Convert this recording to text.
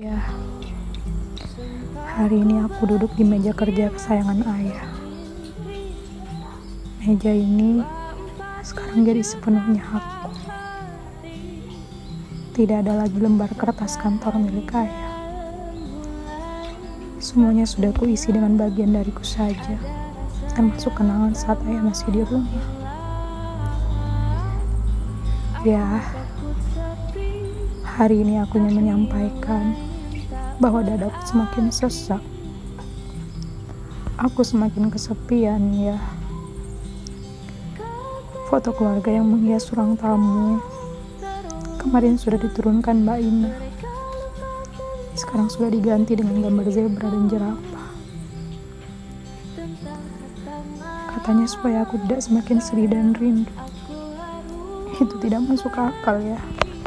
Ya, hari ini aku duduk di meja kerja kesayangan ayah. Meja ini sekarang jadi sepenuhnya aku. Tidak ada lagi lembar kertas kantor milik ayah. Semuanya sudah kuisi dengan bagian dariku saja, termasuk kenangan saat ayah masih di rumah. Ya, hari ini aku ingin menyampaikan bahwa dadaku semakin sesak. Aku semakin kesepian ya. Foto keluarga yang menghias ruang tamu kemarin sudah diturunkan Mbak Ina. Sekarang sudah diganti dengan gambar zebra dan jerapah. Katanya supaya aku tidak semakin sedih dan rindu. Itu tidak masuk akal ya.